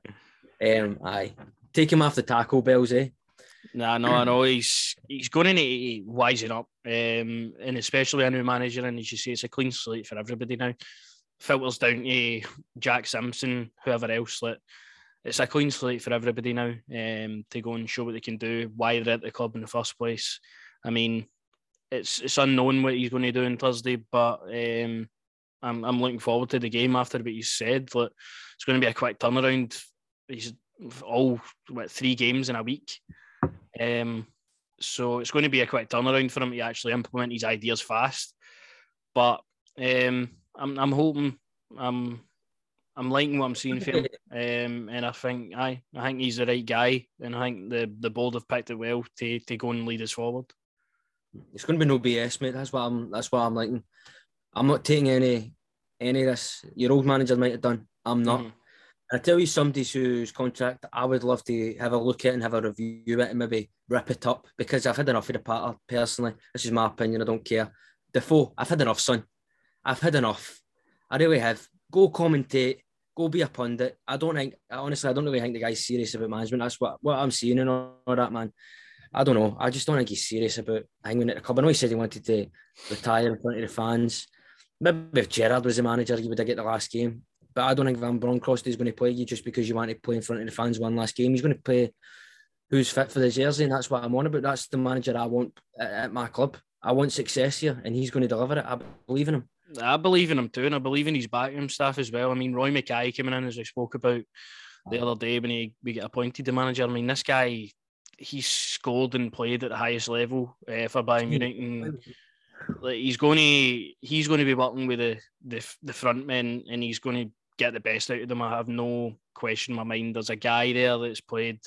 um, aye, take him off the tackle bells, eh? Nah, no, I know he's he's going to need to wisen up. Um, and especially a new manager. And as you say, it's a clean slate for everybody now. Filters down to Jack Simpson, whoever else. It's a clean slate for everybody now um, to go and show what they can do, why they're at the club in the first place. I mean, it's it's unknown what he's going to do on Thursday, but um, I'm I'm looking forward to the game after what you said. Like, it's going to be a quick turnaround. He's all what three games in a week. Um, so it's going to be a quick turnaround for him to actually implement his ideas fast. But um, I'm I'm hoping I'm I'm liking what I'm seeing for him, *laughs* um, and I think I I think he's the right guy, and I think the the board have picked it well to to go and lead us forward. It's going to be no BS, mate. That's what I'm. That's what I'm liking. I'm not taking any any of this. Your old manager might have done. I'm not. Mm-hmm. I tell you, somebody whose contract I would love to have a look at and have a review it and maybe rip it up because I've had enough of the patter personally. This is my opinion. I don't care. Defoe, I've had enough, son. I've had enough. I really have. Go commentate. Go be a pundit. I don't think. Honestly, I don't really think the guy's serious about management. That's what what I'm seeing and all, all that, man. I don't know. I just don't think he's serious about hanging at the club. I know he said he wanted to retire in front of the fans. Maybe if Gerrard was the manager, he would have get the last game. But I don't think Van Bronckhorst is going to play you just because you want to play in front of the fans one last game. He's going to play who's fit for the jersey, and that's what I'm on about. That's the manager I want at, my club. I want success here, and he's going to deliver it. I believe in him. I believe in him too, and I believe in his backroom staff as well. I mean, Roy Makaay coming in, as I spoke about the other day when he we get appointed the manager. I mean, this guy, he's scored and played at the highest level uh, for Bayern Munich, and like, he's going to he's going to be working with the the, the front men, and he's going to get the best out of them. I have no question in my mind. There's a guy there that's played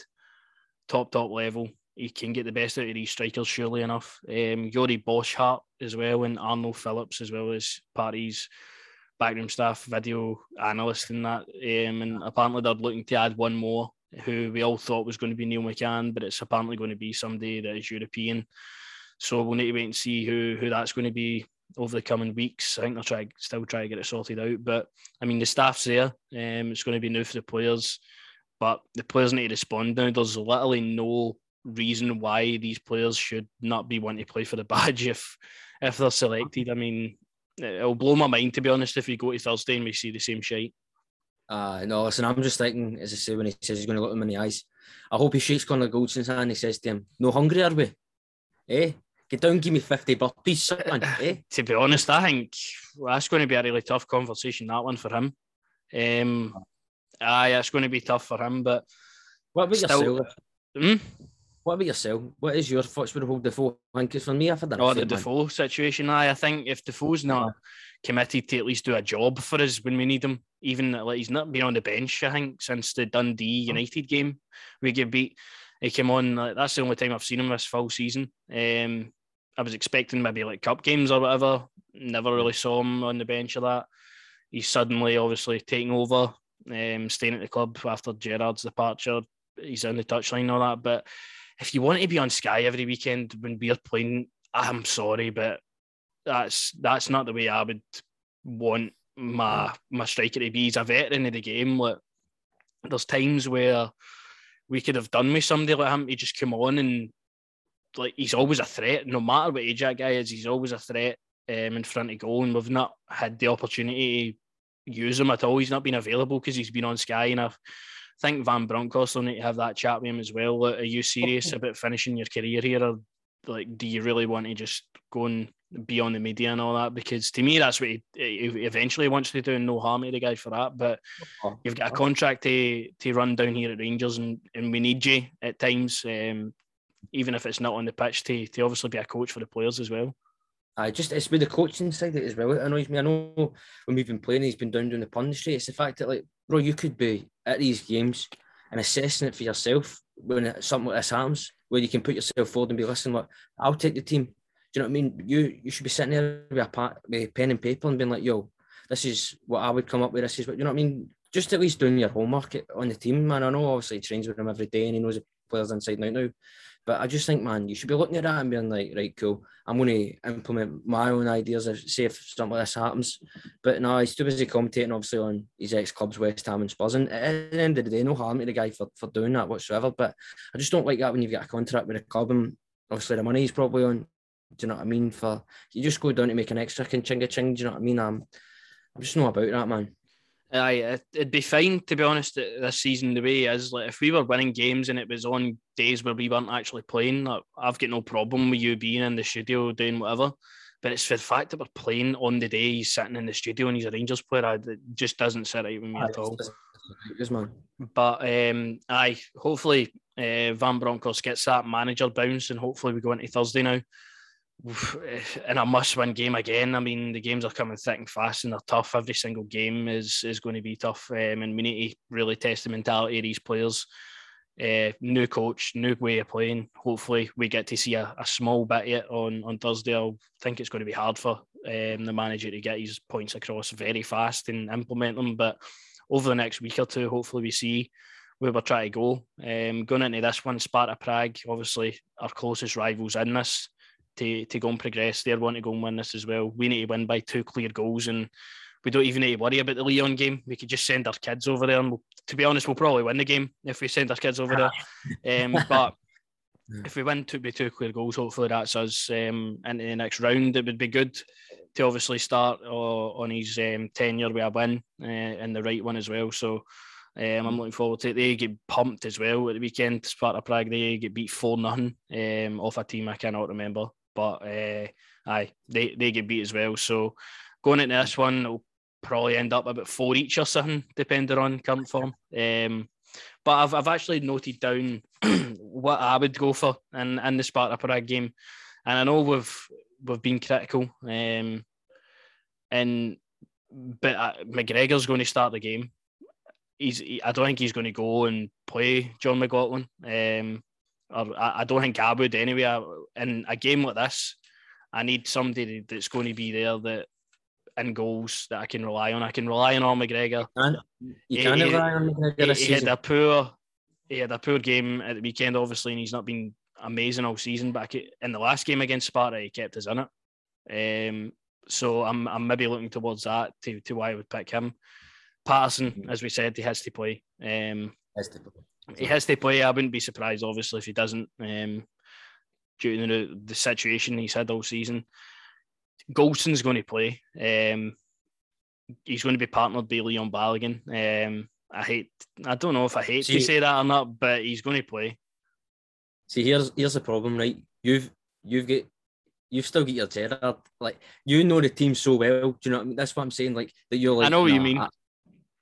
top top level. He can get the best out of these strikers, surely enough. Um, Yuri Boschart as well, and Arnold Phillips as well as parties backroom staff, video analyst, and that. Um, and apparently they're looking to add one more, who we all thought was going to be Neil McCann, but it's apparently going to be somebody that is European. So we'll need to wait and see who who that's going to be over the coming weeks. I think they'll try still try to get it sorted out. But I mean, the staff's there. Um, it's going to be new for the players, but the players need to respond now. There's literally no reason why these players should not be wanting to play for the *laughs* badge if if they're selected. I mean, it'll blow my mind to be honest if we go to Thursday and we see the same shite. Uh, no, listen, I'm just thinking, as I say, when he says he's going to look them in the eyes, I hope he shakes Connor Goldson's hand and he says to him, No hungry, are we? Eh? Get down, give me 50 burpees, son. *laughs* eh? to be honest, I think well, that's going to be a really tough conversation, that one for him. Um, aye, it's going to be tough for him, but. What about still, yourself? Hmm? What about yourself? What is your thoughts with the whole Defoe? I think for me, I've had Oh, the Defoe situation. Aye, I think if Defoe's not committed to at least do a job for us when we need him, even like he's not been on the bench, I think, since the Dundee United game we get beat. He came on. Like, that's the only time I've seen him this full season. Um, I was expecting maybe like cup games or whatever. Never really saw him on the bench of that. He's suddenly obviously taking over, um, staying at the club after Gerrard's departure. He's on the touchline and all that. But if you want to be on Sky every weekend when we're playing, I'm sorry, but that's that's not the way I would want my my striker to be. He's a veteran of the game. Like, there's times where we could have done with somebody like him to just come on and like he's always a threat, no matter what age that guy is. He's always a threat um, in front of goal, and we've not had the opportunity to use him at all. He's not been available because he's been on Sky, and I think Van Bronckhorst will need to have that chat with him as well. Like, are you serious about finishing your career here, or like, do you really want to just go and be on the media and all that? Because to me, that's what he, he eventually wants to do, and no harm to the guy for that. But you've got a contract to to run down here at Rangers, and, and we need you at times. Um, even if it's not on the pitch, to, to obviously be a coach for the players as well. I just it's with the coaching side as well. It annoys me. I know when we've been playing, he's been down doing the punditry. It's the fact that like, bro, you could be at these games and assessing it for yourself when something like this happens, where you can put yourself forward and be listening. Like, I'll take the team. Do you know what I mean? You you should be sitting there with a, with a pen and paper and being like, yo, this is what I would come up with. This is what you know what I mean. Just at least doing your homework on the team, man. I know obviously he trains with them every day and he knows the players inside and out now. But I just think, man, you should be looking at that and being like, right, cool. I'm going to implement my own ideas and see if something like this happens. But no, he's too busy commentating, obviously, on his ex clubs, West Ham and Spurs. And at the end of the day, no harm to the guy for, for doing that whatsoever. But I just don't like that when you've got a contract with a club and obviously the money he's probably on Do you know what I mean? For you just go down to make an extra ching a ching. Do you know what I mean? I'm, I'm just not about that, man. Aye, it'd be fine to be honest this season the way it is. Like if we were winning games and it was on days where we weren't actually playing, I've got no problem with you being in the studio doing whatever. But it's for the fact that we're playing on the day he's sitting in the studio and he's a Rangers player. it just doesn't sit right with me aye, at all. man. But um, aye, hopefully uh, Van Bronckhorst gets that manager bounce and hopefully we go into Thursday now in a must-win game again. I mean, the games are coming thick and fast, and they're tough. Every single game is is going to be tough, um, and we need to really test the mentality of these players. Uh, new coach, new way of playing. Hopefully, we get to see a, a small bit yet on on Thursday. I think it's going to be hard for um, the manager to get his points across very fast and implement them. But over the next week or two, hopefully, we see where we're trying to go. Um, going into this one, Sparta Prague, obviously our closest rivals in this to, to go and progress. They want to go and win this as well. We need to win by two clear goals, and we don't even need to worry about the Leon game. We could just send our kids over there, and we'll, to be honest, we'll probably win the game if we send our kids over there. *laughs* Um, but if we win two by two clear goals, hopefully that's us um, into the next round. It would be good to obviously start uh, on his um, tenure with a win uh, and the right one as well. So. Um, I'm mm. looking forward to it. They get pumped as well at the weekend. Sparta Prague, they get beat 4 nothing um, off a team I cannot remember but uh, aye, they, they get beat as well. So going into this one, it'll probably end up about four each or something, depending on current form. Um, but I've, I've actually noted down *clears throat* what I would go for in, in the Sparta Prague game. And I know we've we've been critical. Um, and but uh, McGregor's going to start the game. He's he, I don't think he's going to go and play Jon McLaughlin. Um, or I, I don't think I would anyway. I, in a game like this, I need somebody that's going to be there that in goals that I can rely on. I can rely on McGregor. And you can rely on McGregor. He, he had a poor, he had a poor game at the weekend, obviously, and he's not been amazing all season. But in the last game against Sparta, he kept us in it. Um, so I'm I'm maybe looking towards that to, to why I would pick him. Patterson, mm-hmm. as we said, he has to play. Um, has to play he has to play. I wouldn't be surprised, obviously, if he doesn't, um, due to the, the situation he's had all season. Goldson's going to play. Um, he's going to be partnered by Leon Balogun. Um, I hate, I don't know if I hate see, to say that or not, but he's going to play. See, here's here's the problem, right? You've you've got you've still got your Gerrard. Like you know the team so well. Do you know what I mean? That's what I'm saying. Like that you're like. I know what nah, you mean. I,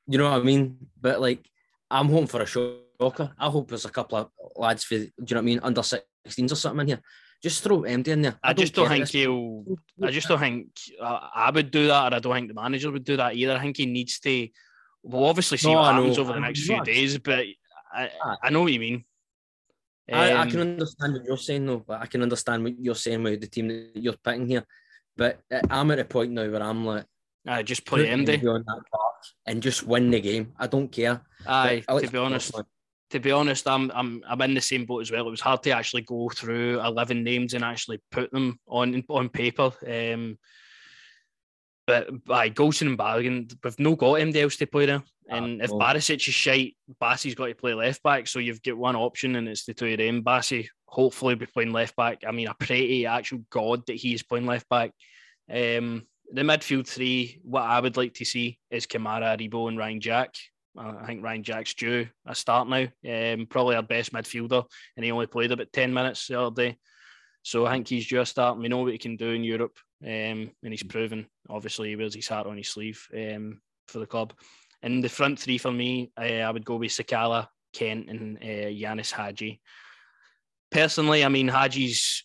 you know what I mean? But like, I'm hoping for a show shocker. I hope there's a couple of lads for, do you know what I mean, under 16s or something in here. Just throw MD in there. I, I just don't, don't think he'll. I just don't think uh, I would do that, or I don't think the manager would do that either. I think he needs to. We'll obviously see no, what happens over the next few days, but I, I know what you mean. I, I, can um, understand what you're saying though, but I can understand what you're saying with the team that you're picking here. But I'm at a point now where I'm like, I just play MD on that part and just win the game. I don't care. Aye, to be honest, to be honest, I'm I'm I'm in the same boat as well. It was hard to actually go through eleven names and actually put them on on paper. Um, but by Goldson and Balogun, we've no got anybody else to play there. Ah, and if Barisic is shite, Bassey's got to play left back. So you've got one option, and it's the two of them. Bassey hopefully be playing left back. I mean, I pray to actual God that he is playing left back. Um, the midfield three, what I would like to see is Kamara, Aribo, and Ryan Jack. I think Ryan Jack's due a start now. Um, probably our best midfielder, and he only played about 10 minutes the other day. So I think he's due a start. We know what he can do in Europe, um, and he's proven. Obviously, he wears his heart on his sleeve um, for the club. And the front three for me, uh, I would go with Sakala, Kent, and uh, Ianis Hagi. Personally, I mean, Hagi's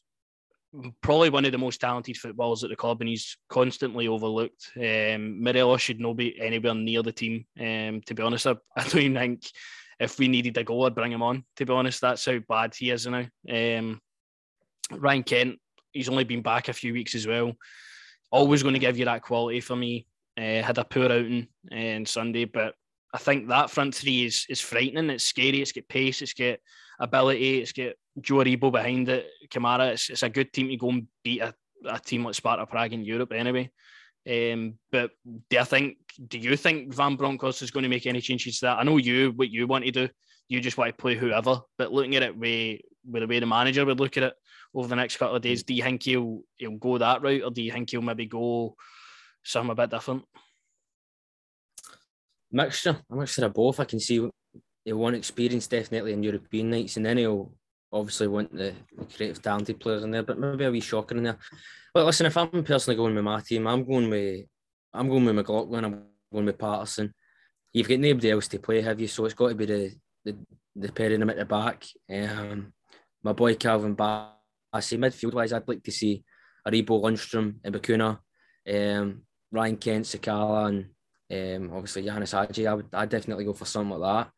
probably one of the most talented footballers at the club, and he's constantly overlooked. Um, Morelos should not be anywhere near the team. Um, to be honest, I, *laughs* I, don't even think if we needed a goal, I'd bring him on. To be honest, that's how bad he is now. Um, Ryan Kent, he's only been back a few weeks as well. Always going to give you that quality for me. Uh, had a poor outing on Sunday, but I think that front three is is frightening. It's scary. It's got pace. It's got ability. It's got Joe Aribo behind it. Kamara. It's, it's a good team to go and beat a, a team like Sparta Prague in Europe anyway. Um, but do I think? Do you think Van Bronckhorst is going to make any changes to that? I know you what you want to do. You just want to play whoever. But looking at it with with the way the manager would look at it, over the next couple of days. Do you think he'll he'll go that route, or do you think he'll maybe go something a bit different? Mixture, a mixture of both. I can see he'll want experience definitely in European nights, and then he'll obviously want the, the creative, talented players in there, but maybe a wee shocker in there. But listen, if I'm personally going with my team, I'm going with I'm going with McLaughlin. I'm going with Patterson. You've got nobody else to play, have you? So it's got to be the the, the pair of them at the back. Um, my boy Calvin I Bassey, midfield wise, I'd like to see Aribo Lundstram, and Bacuna, um, Ryan Kent, Sakala, and um, obviously Ianis Hagi. I would I'd definitely go for something like that.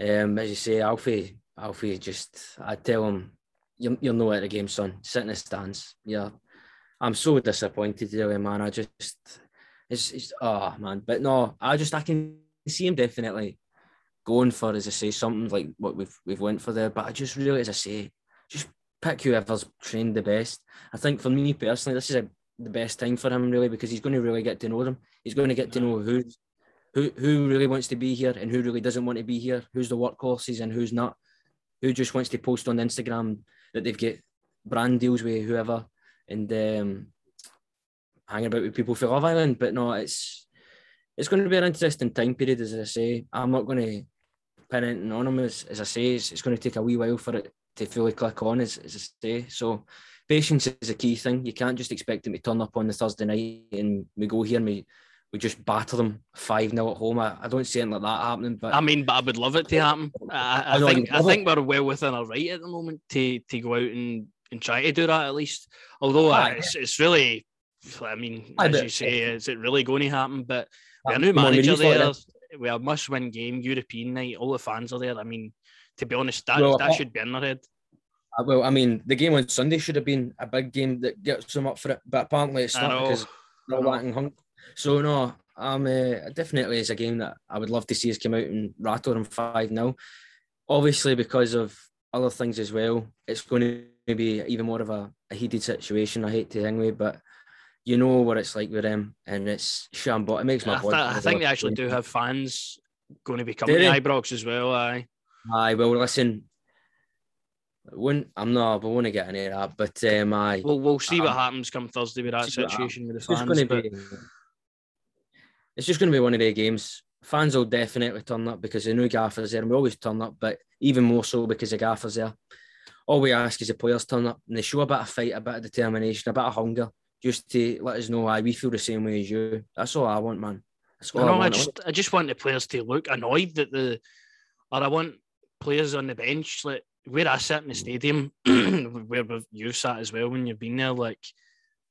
Um, as you say, Alfie, Alfie, just I tell him, you're, you'll know at the game, son. Sit in the stands. Yeah, I'm so disappointed, really, man. I just, it's, it's oh man, but no, I just I can see him definitely going for, as I say, something like what we've we've went for there. But I just really, as I say, just pick whoever's trained the best. I think for me personally, this is a, the best time for him really because he's going to really get to know them. He's going to get to know who's who who really wants to be here and who really doesn't want to be here. Who's the workhorses and who's not. Who just wants to post on Instagram that they've got brand deals with whoever and um, hanging about with people for Love Island. But no, it's it's going to be an interesting time period, as I say. I'm not going to pin anything on him, as, as I say. It's, it's going to take a wee while for it to fully click on, as, as I say. So patience is a key thing. You can't just expect him to turn up on the Thursday night and we go here and we, we just batter them 5 0 at home. I, I don't see anything like that happening. But I mean, but I would love it to happen. I, I, I think I think we're well within our right at the moment to, to go out and, and try to do that at least. Although uh, it's, it's really, I mean, as you say, is it really going to happen? But have a new manager there. We have must win game, European night. All the fans are there. I mean, to be honest, that, well, that should be in their head. Uh, well, I mean, the game on Sunday should have been a big game that gets them up for it, but apparently it's not because they're lacking hunk. So no, um, uh, definitely is a game that I would love to see us come out and rattle them five 0 Obviously, because of other things as well, it's going to be even more of a, a heated situation. I hate to hang with, but you know what it's like with them, and it's shambolic. It makes my I, th- I think they actually do have fans going to be coming to Ibrox as well. Aye. Aye. Well, listen. When I'm not, I want to get into that, but um, I. Well, we'll see what happens come Thursday with that situation with the fans. It's, but... be, it's just going to be one of their games. Fans will definitely turn up because the new Gaffer's there, and we always turn up, but even more so because the Gaffer's there. All we ask is the players turn up and they show a bit of fight, a bit of determination, a bit of hunger just to let us know why we feel the same way as you. That's all I want, man. That's all I, know, I, I just I just want the players to look annoyed that the or I want players on the bench like *clears throat* where I sit in the stadium, where you've sat as well when you've been there, like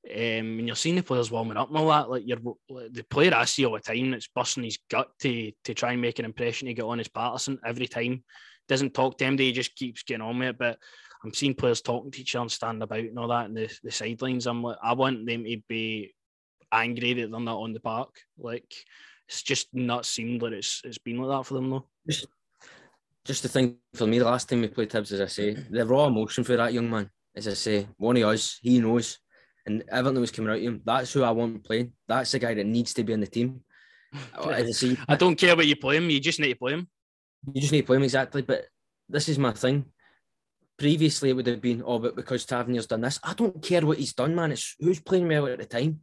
um, when you're seeing the players warming up and all that, like you're the player I see all the time that's busting his gut to to try and make an impression to get on his Patterson every time. Doesn't talk to him, he just keeps getting on with it. But I'm seeing players talking to each other and standing about and all that in the, the sidelines. I'm like, I want them to be angry that they're not on the park. Like it's just not seemed like it's it's been like that for them though. Just, just the thing for me, the last time we played Tibbs, as I say, the raw emotion for that young man, as I say, one of us, he knows, and everything was coming out of him. That's who I want playing. That's the guy that needs to be in the team. *laughs* I, I don't care what you play him. You just need to play him. You just need to play him exactly. But this is my thing previously it would have been, oh, but because Tavernier's done this, I don't care what he's done, man. It's who's playing well at the time.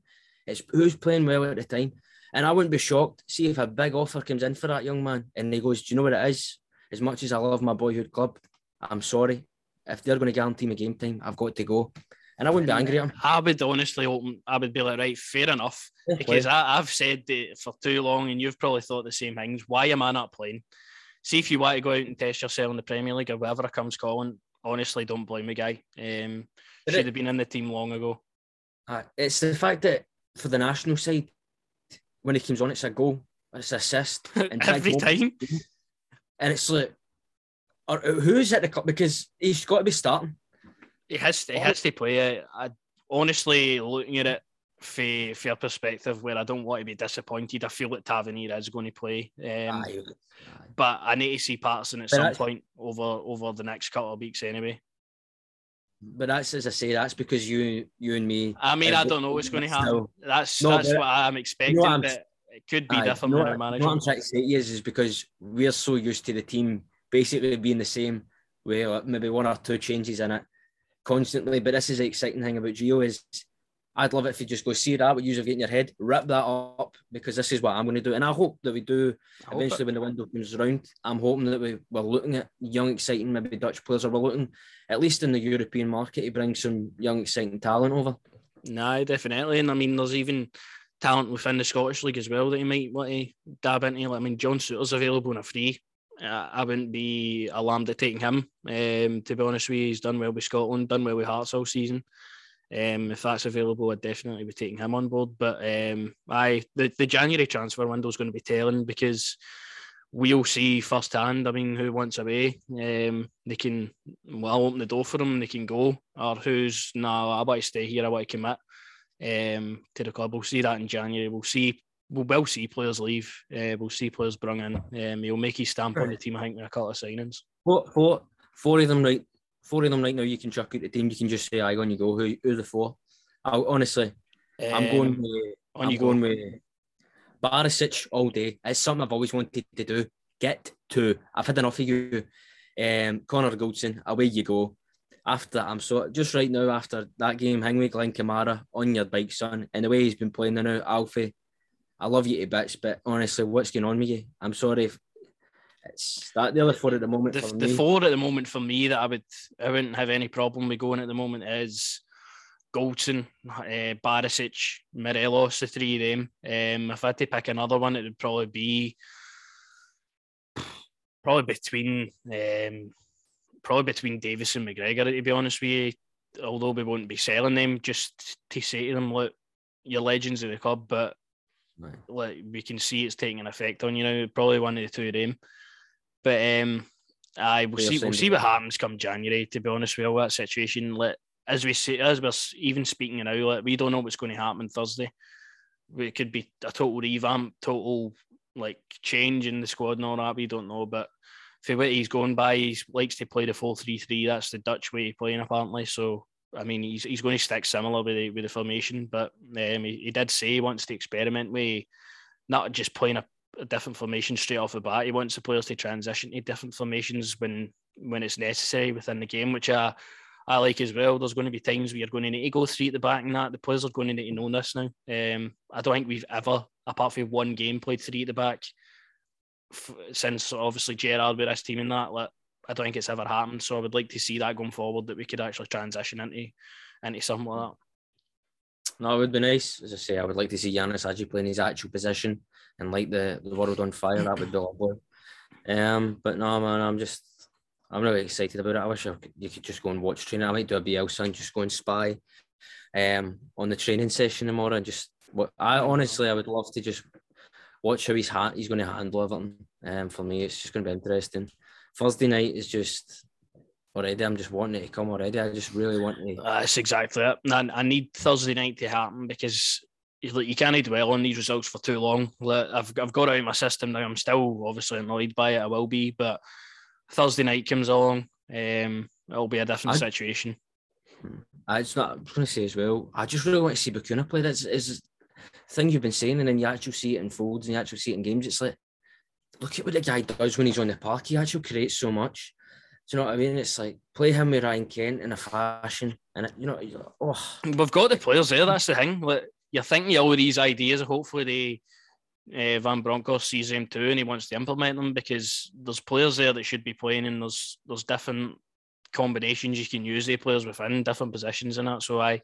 It's who's playing well at the time. And I wouldn't be shocked. See if a big offer comes in for that young man and he goes, Do you know what it is? As much as I love my boyhood club, I'm sorry. If they're going to guarantee me game time, I've got to go. And I wouldn't be angry at him. I would honestly open, I would be like, right, fair enough. Yeah, because I, have said that for too long and you've probably thought the same things. Why am I not playing? See if you want to go out and test yourself in the Premier League or wherever it comes calling, honestly don't blame the guy. Um, should have been in the team long ago. Uh, it's the fact that for the national side, when he comes on, it's a goal, it's an assist, *laughs* and every time. And it's like, or who's at the club? Because he's got to be starting. He has. To, he has to play it. I honestly looking at it for for a perspective where I don't want to be disappointed. I feel that Tavernier is going to play. Um, aye, aye. But I need to see Patterson at but some point over over the next couple of weeks anyway. But that's as I say, that's because you you and me. I mean, I don't know what's going to happen. Still. That's no, that's what I'm expecting. You know what I'm, it could be aye, different you know what, what I'm trying to say is, is because we're so used to the team basically being the same, with maybe one or two changes in it constantly. But this is the exciting thing about Gio is I'd love it if you just go see that what you have in your head, rip that up because this is what I'm going to do, and I hope that we do eventually when the window comes around. I'm hoping that we, we're looking at young, exciting, maybe Dutch players, or we're looking at least in the European market to bring some young, exciting talent over. No, definitely, and I mean, there's even talent within the Scottish League as well that you might want to dab into. I mean, John Souttar's available on a free. Uh, I wouldn't be alarmed at taking him. Um, to be honest with you, he's done well with Scotland, done well with Hearts all season. Um, if that's available, I'd definitely be taking him on board. But um, I the, the January transfer window is going to be telling because we'll see firsthand. I mean, who wants away? Um, they can well open the door for them. They can go, or who's no, nah, I want to stay here. I want to commit um, to the club. We'll see that in January. We'll see. We will see players leave. Uh, we'll see players bring in. Um, he'll make his stamp on the team. I think with a couple of signings. Four, four, four of them right four of them right now you can chuck out the team. You can just say, "I on you go." Who who the four? I, honestly, um, I'm going with. On I'm you going go. with Barisic all day. It's something I've always wanted to do. Get to. I've had enough of you. Um, Connor Goldson, away you go. After that, I'm so just right now after that game, hang with Glenn Kamara on your bike, son. And the way he's been playing now, Alfie, I love you to bits, but honestly, what's going on with you? I'm sorry if it's that the other four at the moment. The, the four at the moment for me that I would I wouldn't have any problem with going at the moment is Goldson, uh, Barisic, Morelos, the three of them. Um, if I had to pick another one, it would probably be probably between um, probably between Davis and McGregor. To be honest with you, although we won't be selling them, just to say to them, look, you're legends of the club, but right. like we can see it's taking an effect on you now. Probably one of the two of them. But um, I we'll see. We'll see what happens come January. To be honest with all that situation, let as we say, as we're even speaking now, like, we don't know what's going to happen Thursday. It could be a total revamp, total like change in the squad and all that. We don't know, but for what he's going by, he likes to play the four three three. That's the Dutch way of playing, apparently. So I mean, he's he's going to stick similar with the with the formation, but um, he, he did say he wants to experiment with not just playing a a different formation straight off the bat. He wants the players to transition to different formations when when it's necessary within the game, which I I like as well. There's going to be times where you're going to need to go three at the back and that. The players are going to need to know this now. Um, I don't think we've ever, apart from one game, played three at the back since obviously Gerrard with his team in that. Like, I don't think it's ever happened. So I would like to see that going forward that we could actually transition into into something like that. No, it would be nice. As I say, I would like to see Ianis Hagi playing his actual position and light the, the world on fire. That would be lovely. Um, but no, man, I'm just I'm really excited about it. I wish I could, you could just go and watch training. I might do a BL and just go and spy um on the training session tomorrow and just what I honestly I would love to just watch how he's ha- he's going to handle everything. Um, for me, it's just going to be interesting. Thursday night is just already. I'm just wanting it to come already. I just really want to. That's exactly it. I, I need Thursday night to happen because you can't dwell on these results for too long. I've, I've got out of my system now. I'm still obviously annoyed by it. I will be, but Thursday night comes along. Um, it'll be a different I, situation. I just not. I'm going to say as well. I just really want to see Bacuna play. That's is thing you've been saying, and then you actually see it in folds and you actually see it in games. It's like, look at what the guy does when he's on the park. He actually creates so much. Do you know what I mean? It's like play him with Ryan Kent in a fashion, and you know, oh, we've got the players there. That's the thing. Like, you're thinking all of these ideas. Hopefully, they uh, Van Bronckhorst sees them too, and he wants to implement them because there's players there that should be playing, and there's there's different combinations you can use the players within different positions in that. So I,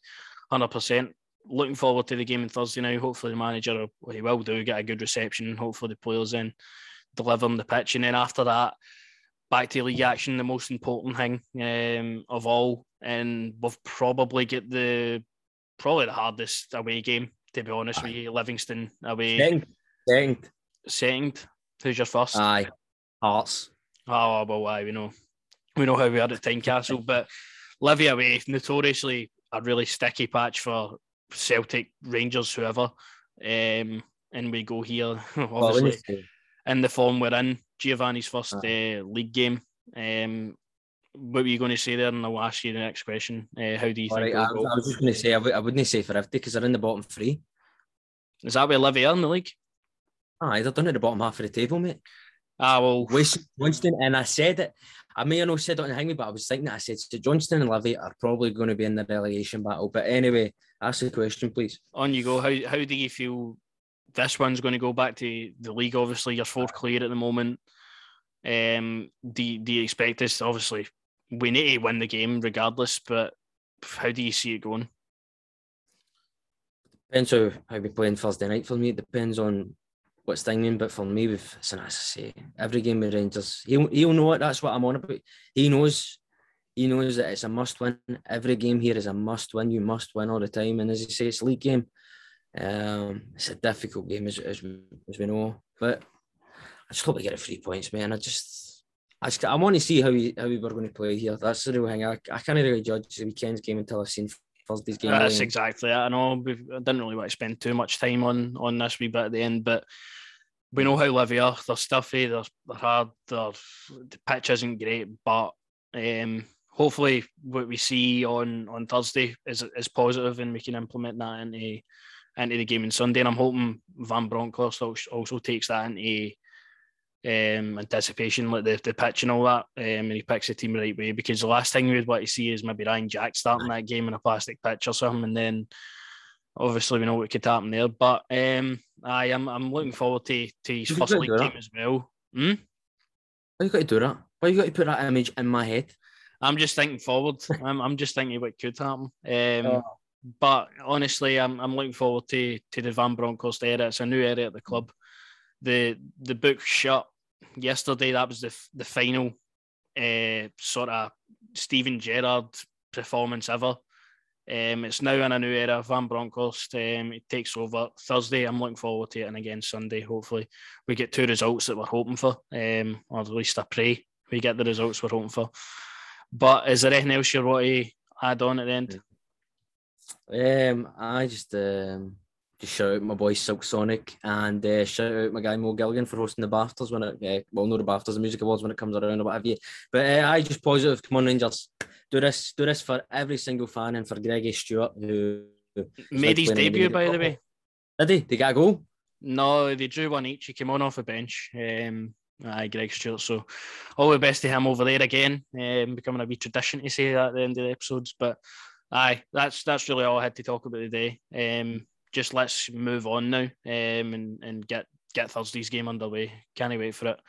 hundred percent, looking forward to the game on Thursday now. Hopefully, the manager well, he will do get a good reception. And hopefully, the players then deliver on the pitch, and then after that, back to league action, the most important thing um, of all, and we'll probably get the probably the hardest away game, to be honest with you. Livingston away. Second. Second. Second. Who's your first? Aye. Hearts. Oh, well, aye, we know. We know how we are at Tynecastle, *laughs* but Livi away, notoriously a really sticky patch for Celtic, Rangers, whoever. Um, and we go here, *laughs* obviously, in the form we're in. Giovanni's first uh, league game. Um, what were you going to say there? And I'll ask you the next question. Uh, how do you All think? Right, I, I, was just going to say I w- I wouldn't say for 50 because they're in the bottom three. Is that where Livi are in the league? Aye, they're done at the bottom half of the table, mate. Ah, well, West Johnstone, and I said it. I may have not said it on the hanging, but I was thinking that I said so Johnstone and Livi are probably going to be in the relegation battle. But anyway, ask the question, please. on you go. How how do you feel this one's going to go back to the league? Obviously, you're fourth clear at the moment. Um, do you, do you expect this? Obviously, we need to win the game regardless. But how do you see it going? Depends how, how we play on Thursday night for me. It depends on what's thinking. But for me, with as I say, every game with Rangers, he'll, he'll know it. That's what I'm on about. He knows. He knows that it's a must win. Every game here is a must win. You must win all the time. And as you say, it's a league game. Um, it's a difficult game as, as, we, as we know. But I just hope we get a three points, man. I just, I, just, I want to see how we how we were going to play here. That's the real thing. I, I can't really judge the weekend's game until I've seen Thursday's game. That's really. exactly it. I know we I didn't really want to spend too much time on on this wee bit at the end, but we know how Livi are. They're stuffy. They're, they're hard. They're, the pitch isn't great, but um, hopefully what we see on on Thursday is is positive, and we can implement that into into the game on Sunday. And I'm hoping Van Bronckhorst also, takes that into um, anticipation, like the, the pitch and all that, um, and he picks the team the right way. Because the last thing we'd want to see is maybe Ryan Jack starting that game in a plastic pitch or something, and then obviously we know what could happen there. But um, I am I'm looking forward to to his first league game as well. Hmm? Why you got to do that? Why you got to put that image in my head? I'm just thinking forward. *laughs* I'm, I'm just thinking what could happen. Um, Oh. But honestly, I'm I'm looking forward to to the Van Bronckhorst era. It's a new era at the club. The the book shut yesterday. That was the the final uh, sort of Steven Gerrard performance ever. Um, it's now in a new era. Van Bronckhorst um, it takes over Thursday. I'm looking forward to it, and again Sunday. Hopefully, we get two results that we're hoping for, um, or at least I pray we get the results we're hoping for. But is there anything else you want to add on at the end? Um, I just um, just shout out my boy Silk Sonic and uh, shout out my guy Mo Gilligan for hosting the BAFTAs when it, uh, well, not the BAFTAs, the music awards when it comes around or what have you. But uh, I just positive. Come on, Rangers, do this, do this for every single fan and for Greggy Stewart who Made his playing in the debut, by the way. did he? They got a goal. No, they drew one each. He came on off the bench. Um, aye, Greg Stewart. So, all the best to him over there again. Um, becoming a wee tradition to say that at the end of the episodes. But aye, that's that's really all I had to talk about today. Um, just let's move on now. Um, and and get get Thursday's game underway. Can't wait for it.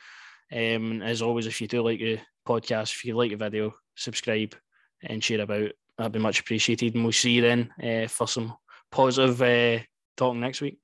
Um, as always, if you do like the podcast, if you like the video, subscribe and share about. That'd be much appreciated. And we'll see you then uh, for some positive uh, talk next week.